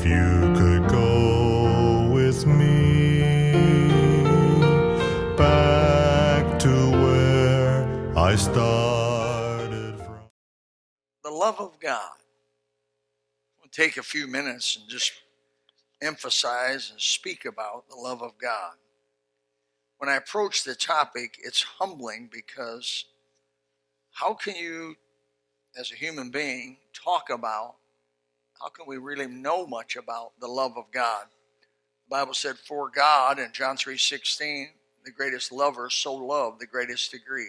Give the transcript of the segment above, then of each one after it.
if you could go with me back to where I started from. The love of God. We'll take a few minutes and just emphasize and speak about the love of God when I approach the topic, it's humbling because how can you, as a human being, talk about, how can we really know much about the love of God? The Bible said, for God in John 3.16, the greatest lover so loved the greatest degree.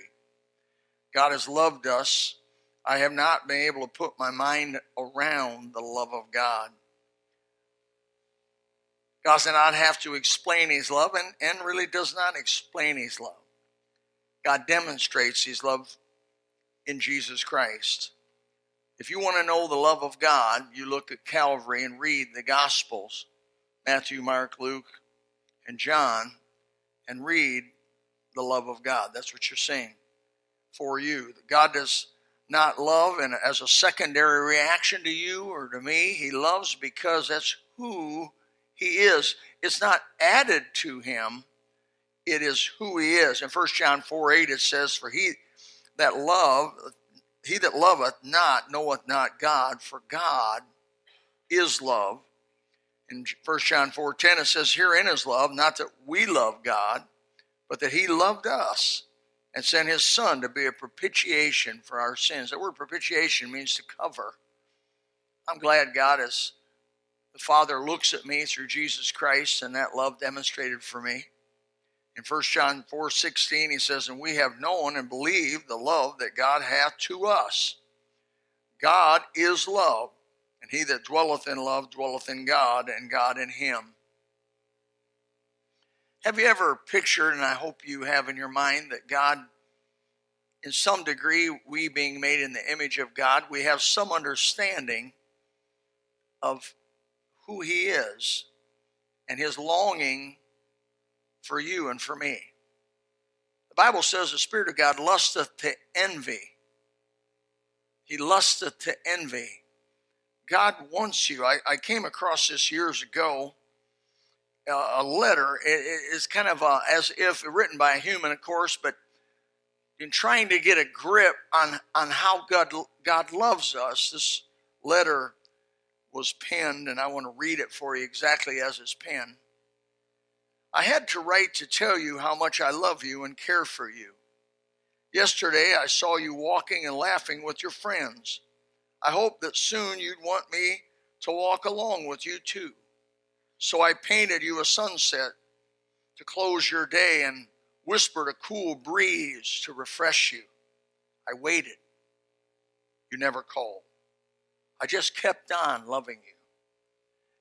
God has loved us. I have not been able to put my mind around the love of God. God does not have to explain his love and, and really does not explain his love. God demonstrates his love in Jesus Christ. If you want to know the love of God, you look at Calvary and read the Gospels Matthew, Mark, Luke, and John and read the love of God. That's what you're seeing for you. God does not love and as a secondary reaction to you or to me. He loves because that's who he is. It's not added to him, it is who he is. In 1 John 4 8, it says, For he that love, he that loveth not knoweth not God, for God is love. In 1 John 4 10, it says, Herein is love, not that we love God, but that he loved us and sent his son to be a propitiation for our sins. That word propitiation means to cover. I'm glad God is, the Father looks at me through Jesus Christ and that love demonstrated for me. In 1 John 4 16, he says, And we have known and believed the love that God hath to us. God is love, and he that dwelleth in love dwelleth in God, and God in him. Have you ever pictured, and I hope you have in your mind, that God, in some degree, we being made in the image of God, we have some understanding of who He is and His longing for you and for me. The Bible says the Spirit of God lusteth to envy. He lusteth to envy. God wants you. I, I came across this years ago. Uh, a letter. It, it is kind of a, as if written by a human, of course, but in trying to get a grip on on how God God loves us. This letter was penned, and I want to read it for you exactly as it's penned. I had to write to tell you how much I love you and care for you. Yesterday, I saw you walking and laughing with your friends. I hope that soon you'd want me to walk along with you too. So I painted you a sunset to close your day and whispered a cool breeze to refresh you. I waited. You never called. I just kept on loving you.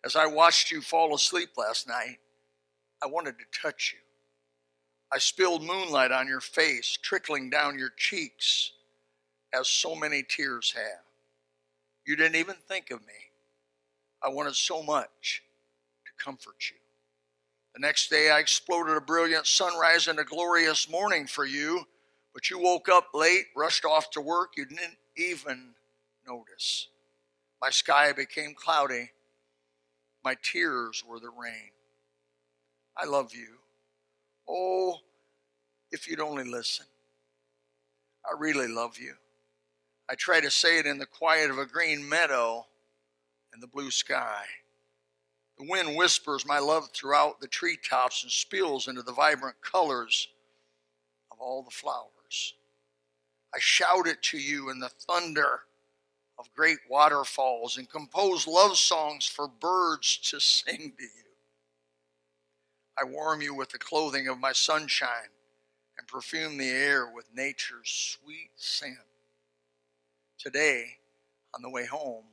As I watched you fall asleep last night, I wanted to touch you. I spilled moonlight on your face, trickling down your cheeks, as so many tears have. You didn't even think of me. I wanted so much to comfort you. The next day, I exploded a brilliant sunrise and a glorious morning for you, but you woke up late, rushed off to work, you didn't even notice. My sky became cloudy. My tears were the rain. I love you. Oh, if you'd only listen. I really love you. I try to say it in the quiet of a green meadow and the blue sky. The wind whispers my love throughout the treetops and spills into the vibrant colors of all the flowers. I shout it to you in the thunder of great waterfalls and compose love songs for birds to sing to you. I warm you with the clothing of my sunshine and perfume the air with nature's sweet scent. Today, on the way home,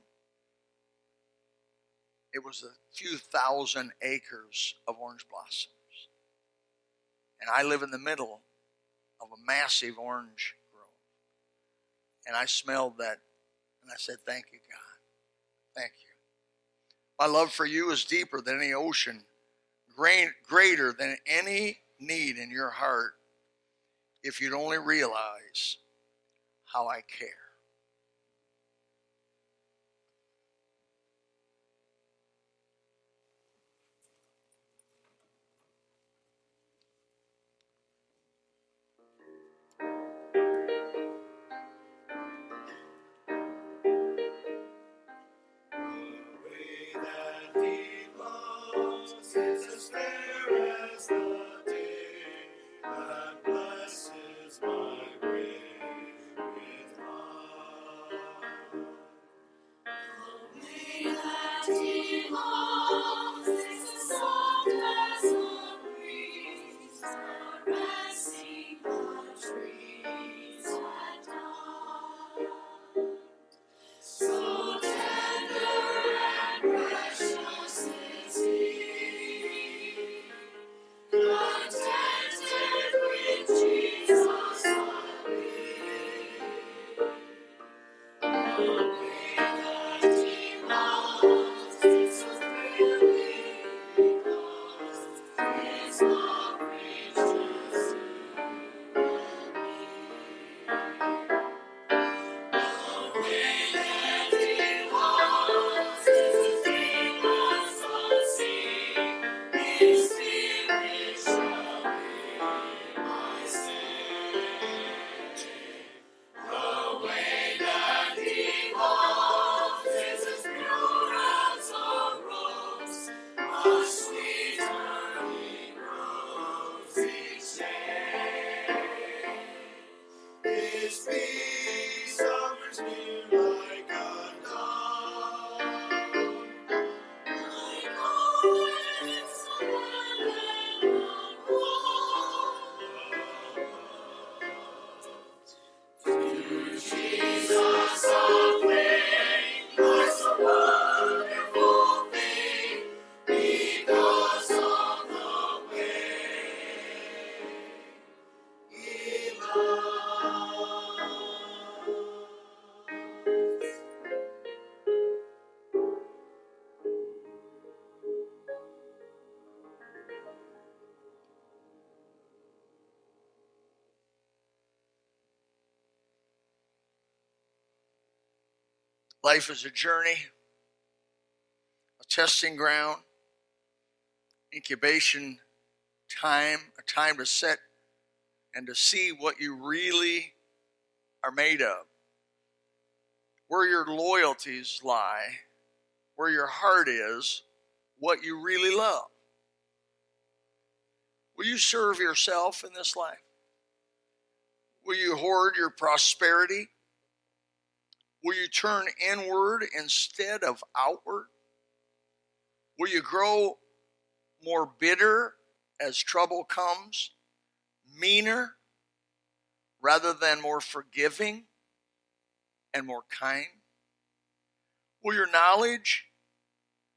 it was a few thousand acres of orange blossoms. And I live in the middle of a massive orange grove. And I smelled that and I said, Thank you, God. Thank you. My love for you is deeper than any ocean, greater than any need in your heart if you'd only realize how I care. Life is a journey, a testing ground, incubation time, a time to set and to see what you really are made of, where your loyalties lie, where your heart is, what you really love. Will you serve yourself in this life? Will you hoard your prosperity? Will you turn inward instead of outward? Will you grow more bitter as trouble comes, meaner rather than more forgiving and more kind? Will your knowledge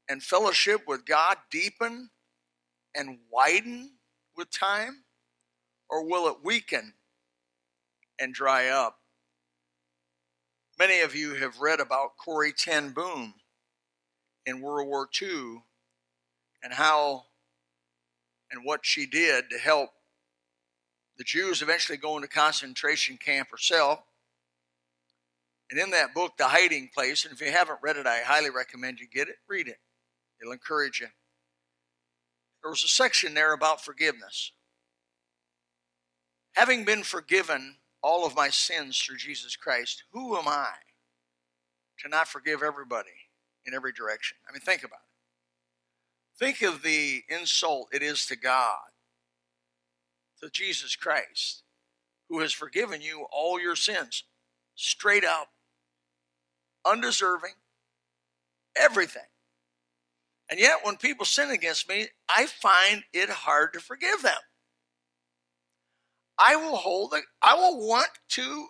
and fellowship with God deepen and widen with time? Or will it weaken and dry up Many of you have read about Corrie Ten Boom in World War II and how and what she did to help the Jews eventually go into concentration camp herself. And in that book, The Hiding Place, and if you haven't read it, I highly recommend you get it. Read it, it'll encourage you. There was a section there about forgiveness. Having been forgiven all of my sins through Jesus Christ, who am I to not forgive everybody in every direction? I mean, think about it. Think of the insult it is to God, to Jesus Christ, who has forgiven you all your sins, straight up, undeserving, everything. And yet, when people sin against me, I find it hard to forgive them. I will hold it. I will want to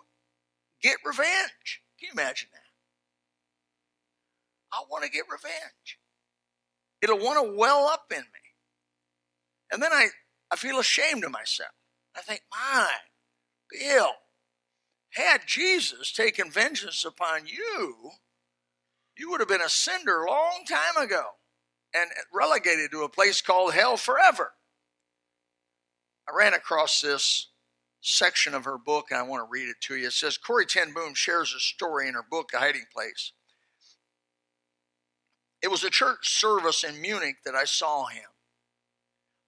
get revenge. Can you imagine that? I want to get revenge. it'll want to well up in me. And then I, I feel ashamed of myself. I think, my, Bill, had Jesus taken vengeance upon you, you would have been a cinder a long time ago and relegated to a place called hell forever. I ran across this section of her book and I want to read it to you. It says Corrie Ten Boom shares a story in her book, A Hiding Place. It was a church service in Munich that I saw him.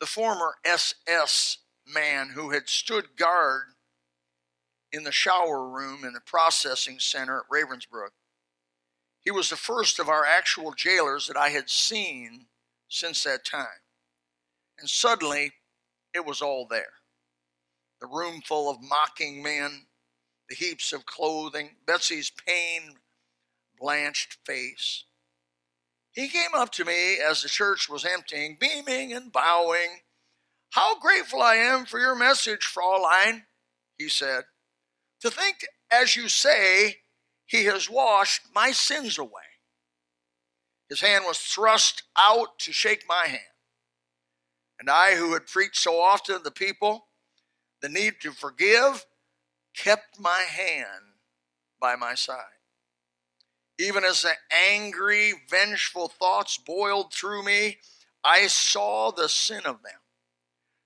The former SS man who had stood guard in the shower room in the processing center at Ravensbrück. He was the first of our actual jailers that I had seen since that time. And suddenly, it was all there. The room full of mocking men, the heaps of clothing, Betsy's pain blanched face. He came up to me as the church was emptying, beaming and bowing. How grateful I am for your message, Fraulein, he said. To think, as you say, he has washed my sins away. His hand was thrust out to shake my hand. And I, who had preached so often to the people the need to forgive, kept my hand by my side. Even as the angry, vengeful thoughts boiled through me, I saw the sin of them.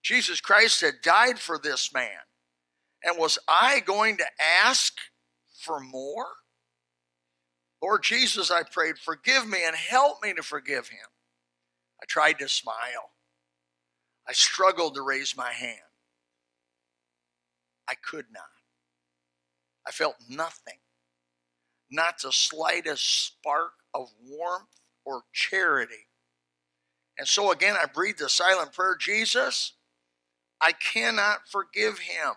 Jesus Christ had died for this man. And was I going to ask for more? Lord Jesus, I prayed, forgive me and help me to forgive him. I tried to smile. I struggled to raise my hand. I could not. I felt nothing not the slightest spark of warmth or charity. And so again, I breathed the silent prayer Jesus, I cannot forgive him.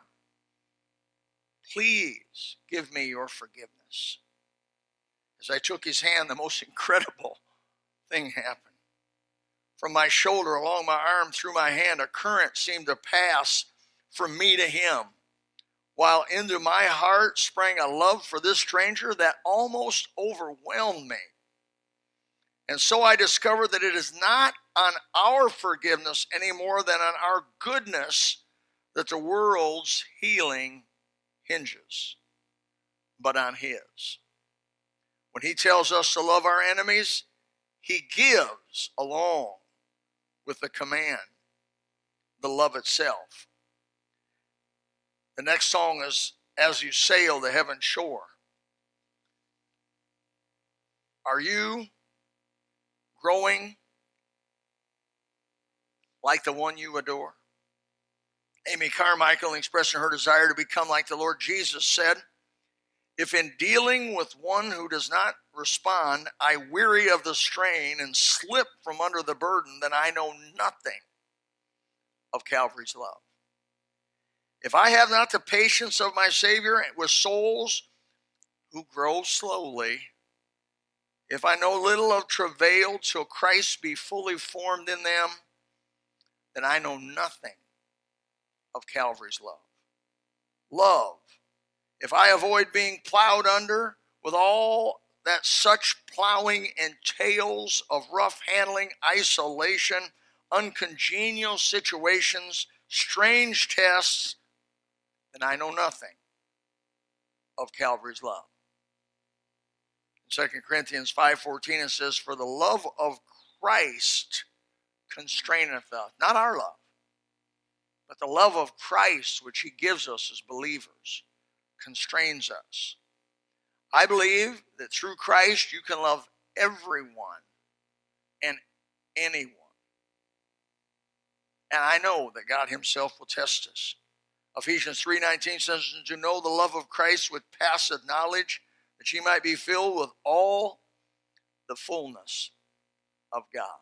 Please give me your forgiveness. As I took his hand, the most incredible thing happened. From my shoulder, along my arm, through my hand, a current seemed to pass from me to him while into my heart sprang a love for this stranger that almost overwhelmed me. And so I discovered that it is not on our forgiveness any more than on our goodness that the world's healing hinges, but on His. When He tells us to love our enemies, He gives along with the command the love itself. The next song is As You Sail the Heaven Shore. Are you growing like the one you adore? Amy Carmichael, expressing her desire to become like the Lord Jesus, said, If in dealing with one who does not respond, I weary of the strain and slip from under the burden, then I know nothing of Calvary's love. If I have not the patience of my Savior with souls who grow slowly, if I know little of travail till Christ be fully formed in them, then I know nothing of Calvary's love. Love. If I avoid being plowed under with all that such plowing entails of rough handling, isolation, uncongenial situations, strange tests, then I know nothing of Calvary's love. In 2 Corinthians 5.14 it says, For the love of Christ constraineth us. Not our love, but the love of Christ which he gives us as believers constrains us. I believe that through Christ you can love everyone and anyone. And I know that God himself will test us. Ephesians 3:19 says to know the love of Christ with passive knowledge that ye might be filled with all the fullness of God.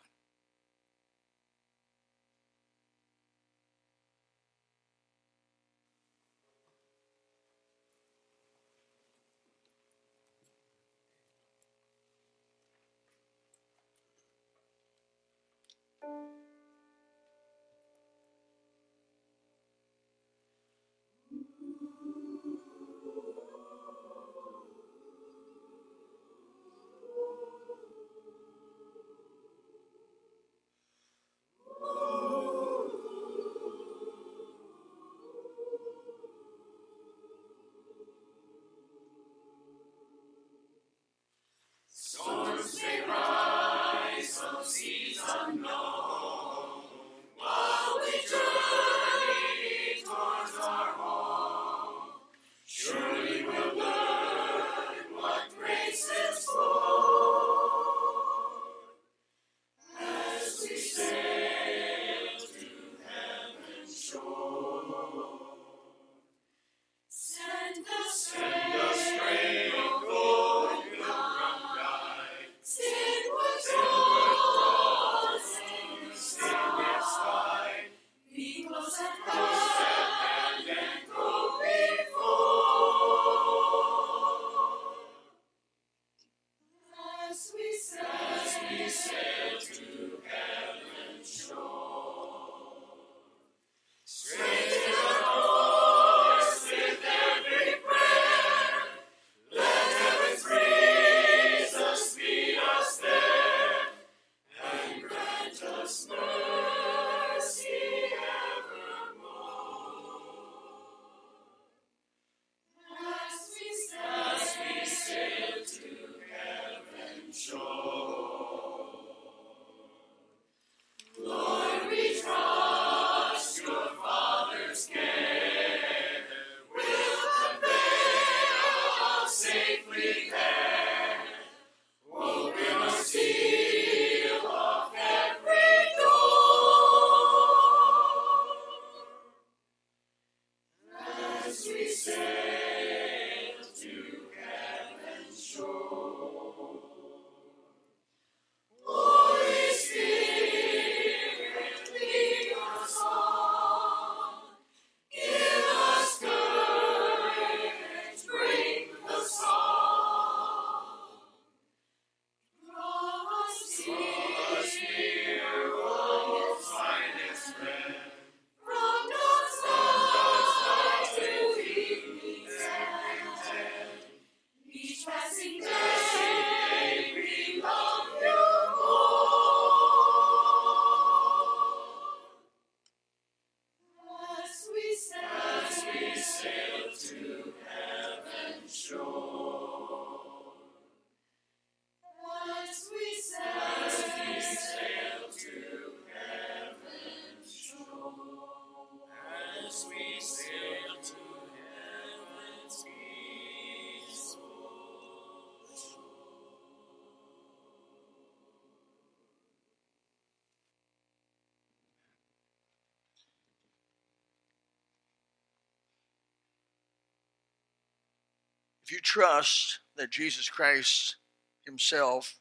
Trust that Jesus Christ Himself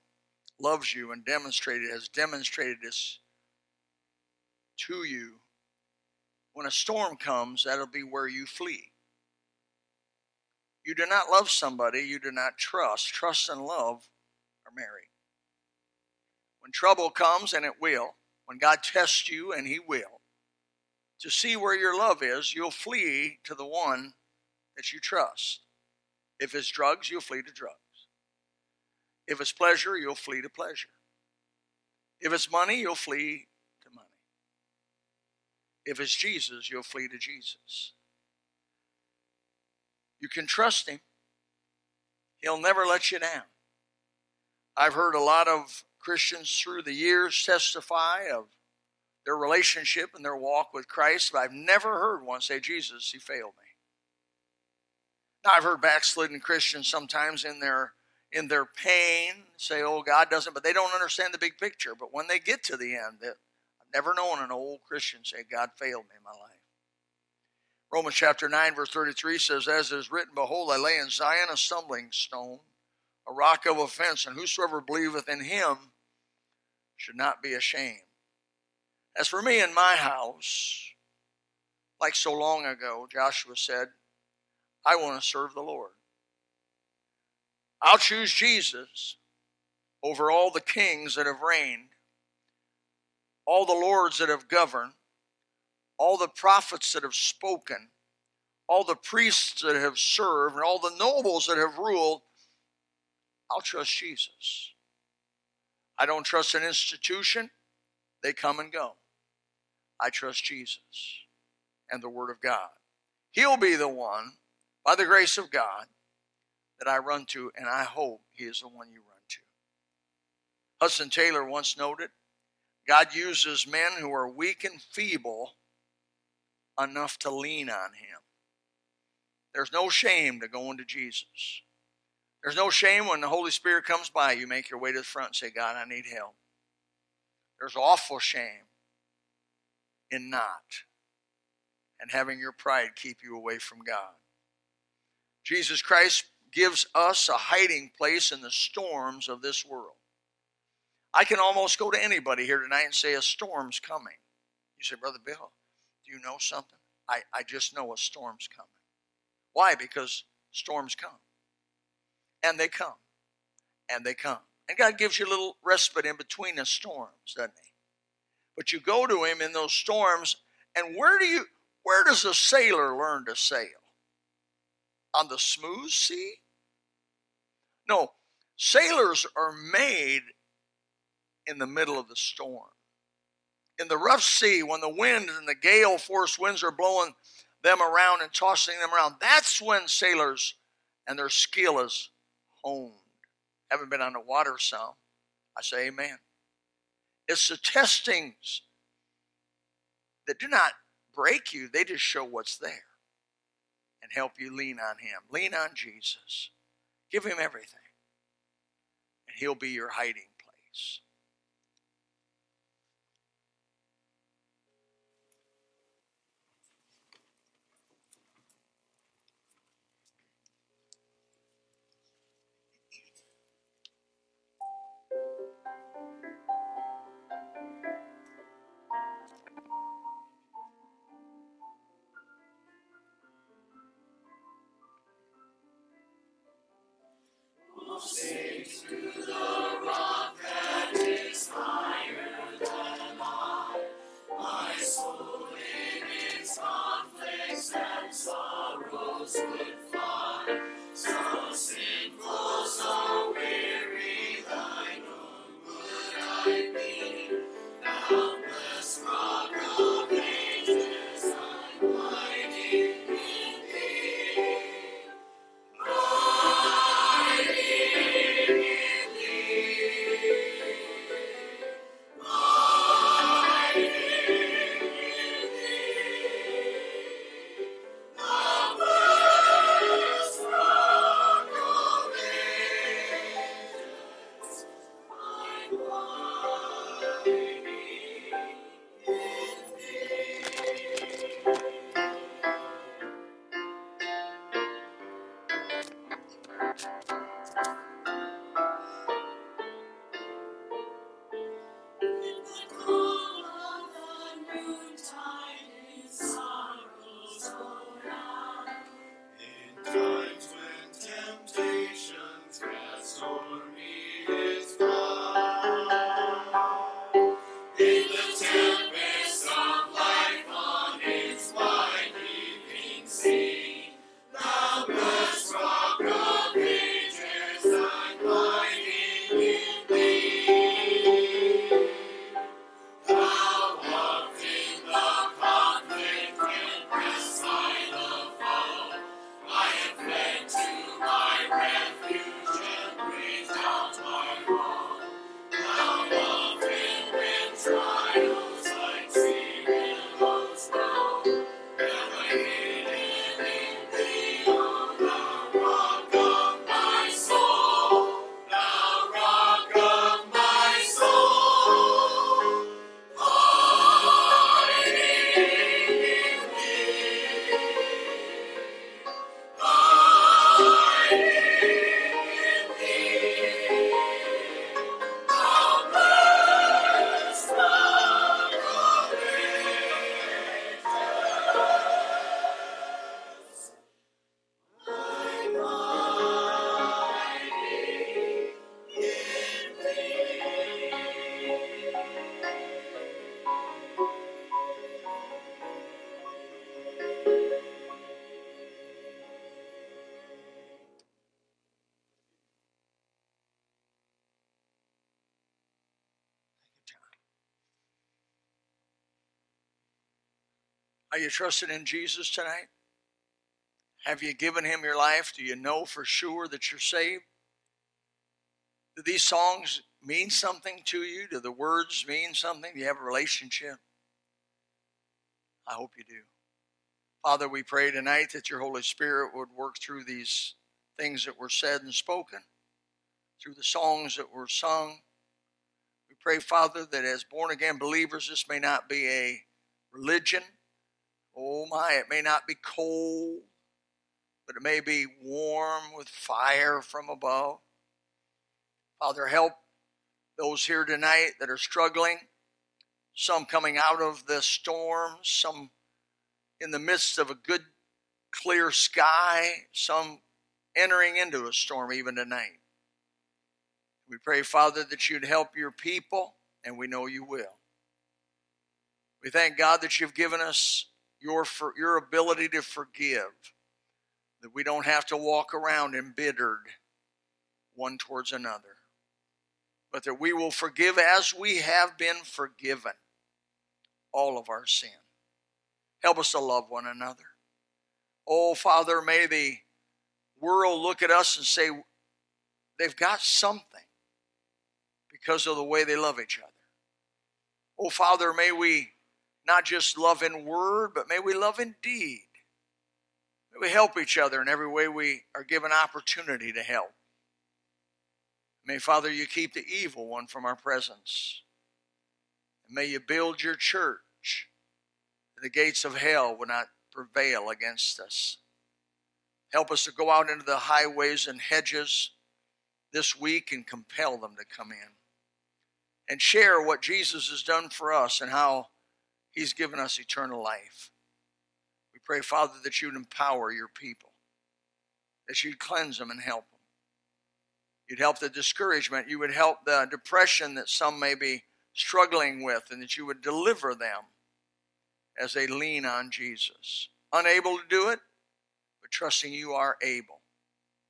loves you and demonstrated has demonstrated this to you, when a storm comes, that'll be where you flee. You do not love somebody you do not trust. Trust and love are married. When trouble comes, and it will, when God tests you, and He will, to see where your love is, you'll flee to the one that you trust. If it's drugs, you'll flee to drugs. If it's pleasure, you'll flee to pleasure. If it's money, you'll flee to money. If it's Jesus, you'll flee to Jesus. You can trust Him, He'll never let you down. I've heard a lot of Christians through the years testify of their relationship and their walk with Christ, but I've never heard one say, Jesus, He failed me. Now, I've heard backslidden Christians sometimes in their in their pain say, "Oh, God doesn't," but they don't understand the big picture. But when they get to the end, that I've never known an old Christian say, "God failed me in my life." Romans chapter nine, verse thirty-three says, "As it is written, Behold, I lay in Zion a stumbling stone, a rock of offense, and whosoever believeth in Him should not be ashamed." As for me and my house, like so long ago, Joshua said, I want to serve the Lord. I'll choose Jesus over all the kings that have reigned, all the lords that have governed, all the prophets that have spoken, all the priests that have served, and all the nobles that have ruled. I'll trust Jesus. I don't trust an institution, they come and go. I trust Jesus and the Word of God. He'll be the one, by the grace of God, that I run to, and I hope He is the one you run to. Hudson Taylor once noted God uses men who are weak and feeble enough to lean on Him. There's no shame to going to Jesus. There's no shame when the Holy Spirit comes by, you make your way to the front and say, God, I need help. There's awful shame in not and having your pride keep you away from God. Jesus Christ gives us a hiding place in the storms of this world. I can almost go to anybody here tonight and say, A storm's coming. You say, Brother Bill, do you know something? I, I just know a storm's coming. Why? Because storms come. And they come. And they come. And God gives you a little respite in between the storms, doesn't He? But you go to Him in those storms, and where do you where does a sailor learn to sail? On the smooth sea? No, sailors are made in the middle of the storm. In the rough sea, when the wind and the gale force winds are blowing them around and tossing them around, that's when sailors and their skill is honed. Haven't been on the water some. I say amen. It's the testings that do not break you, they just show what's there and help you lean on Him. Lean on Jesus. Give Him everything, and He'll be your hiding place. Are you trusting in Jesus tonight? Have you given him your life? Do you know for sure that you're saved? Do these songs mean something to you? Do the words mean something? Do you have a relationship? I hope you do. Father, we pray tonight that your Holy Spirit would work through these things that were said and spoken, through the songs that were sung. We pray, Father, that as born again believers, this may not be a religion. Oh my, it may not be cold, but it may be warm with fire from above. Father, help those here tonight that are struggling, some coming out of the storm, some in the midst of a good, clear sky, some entering into a storm even tonight. We pray, Father, that you'd help your people, and we know you will. We thank God that you've given us your, for, your ability to forgive, that we don't have to walk around embittered one towards another, but that we will forgive as we have been forgiven all of our sin. Help us to love one another. Oh, Father, may the world look at us and say, they've got something because of the way they love each other. Oh, Father, may we not just love in word, but may we love in deed. May we help each other in every way we are given opportunity to help. May, Father, you keep the evil one from our presence. And may you build your church. The gates of hell will not prevail against us. Help us to go out into the highways and hedges this week and compel them to come in and share what Jesus has done for us and how He's given us eternal life. We pray, Father, that you'd empower your people, that you'd cleanse them and help them. You'd help the discouragement, you would help the depression that some may be struggling with, and that you would deliver them as they lean on Jesus. Unable to do it, but trusting you are able,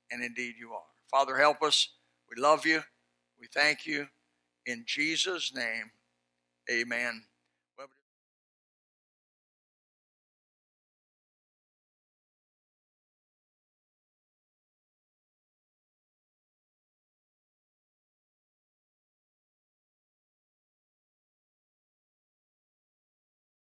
and indeed you are. Father, help us. We love you. We thank you. In Jesus' name, amen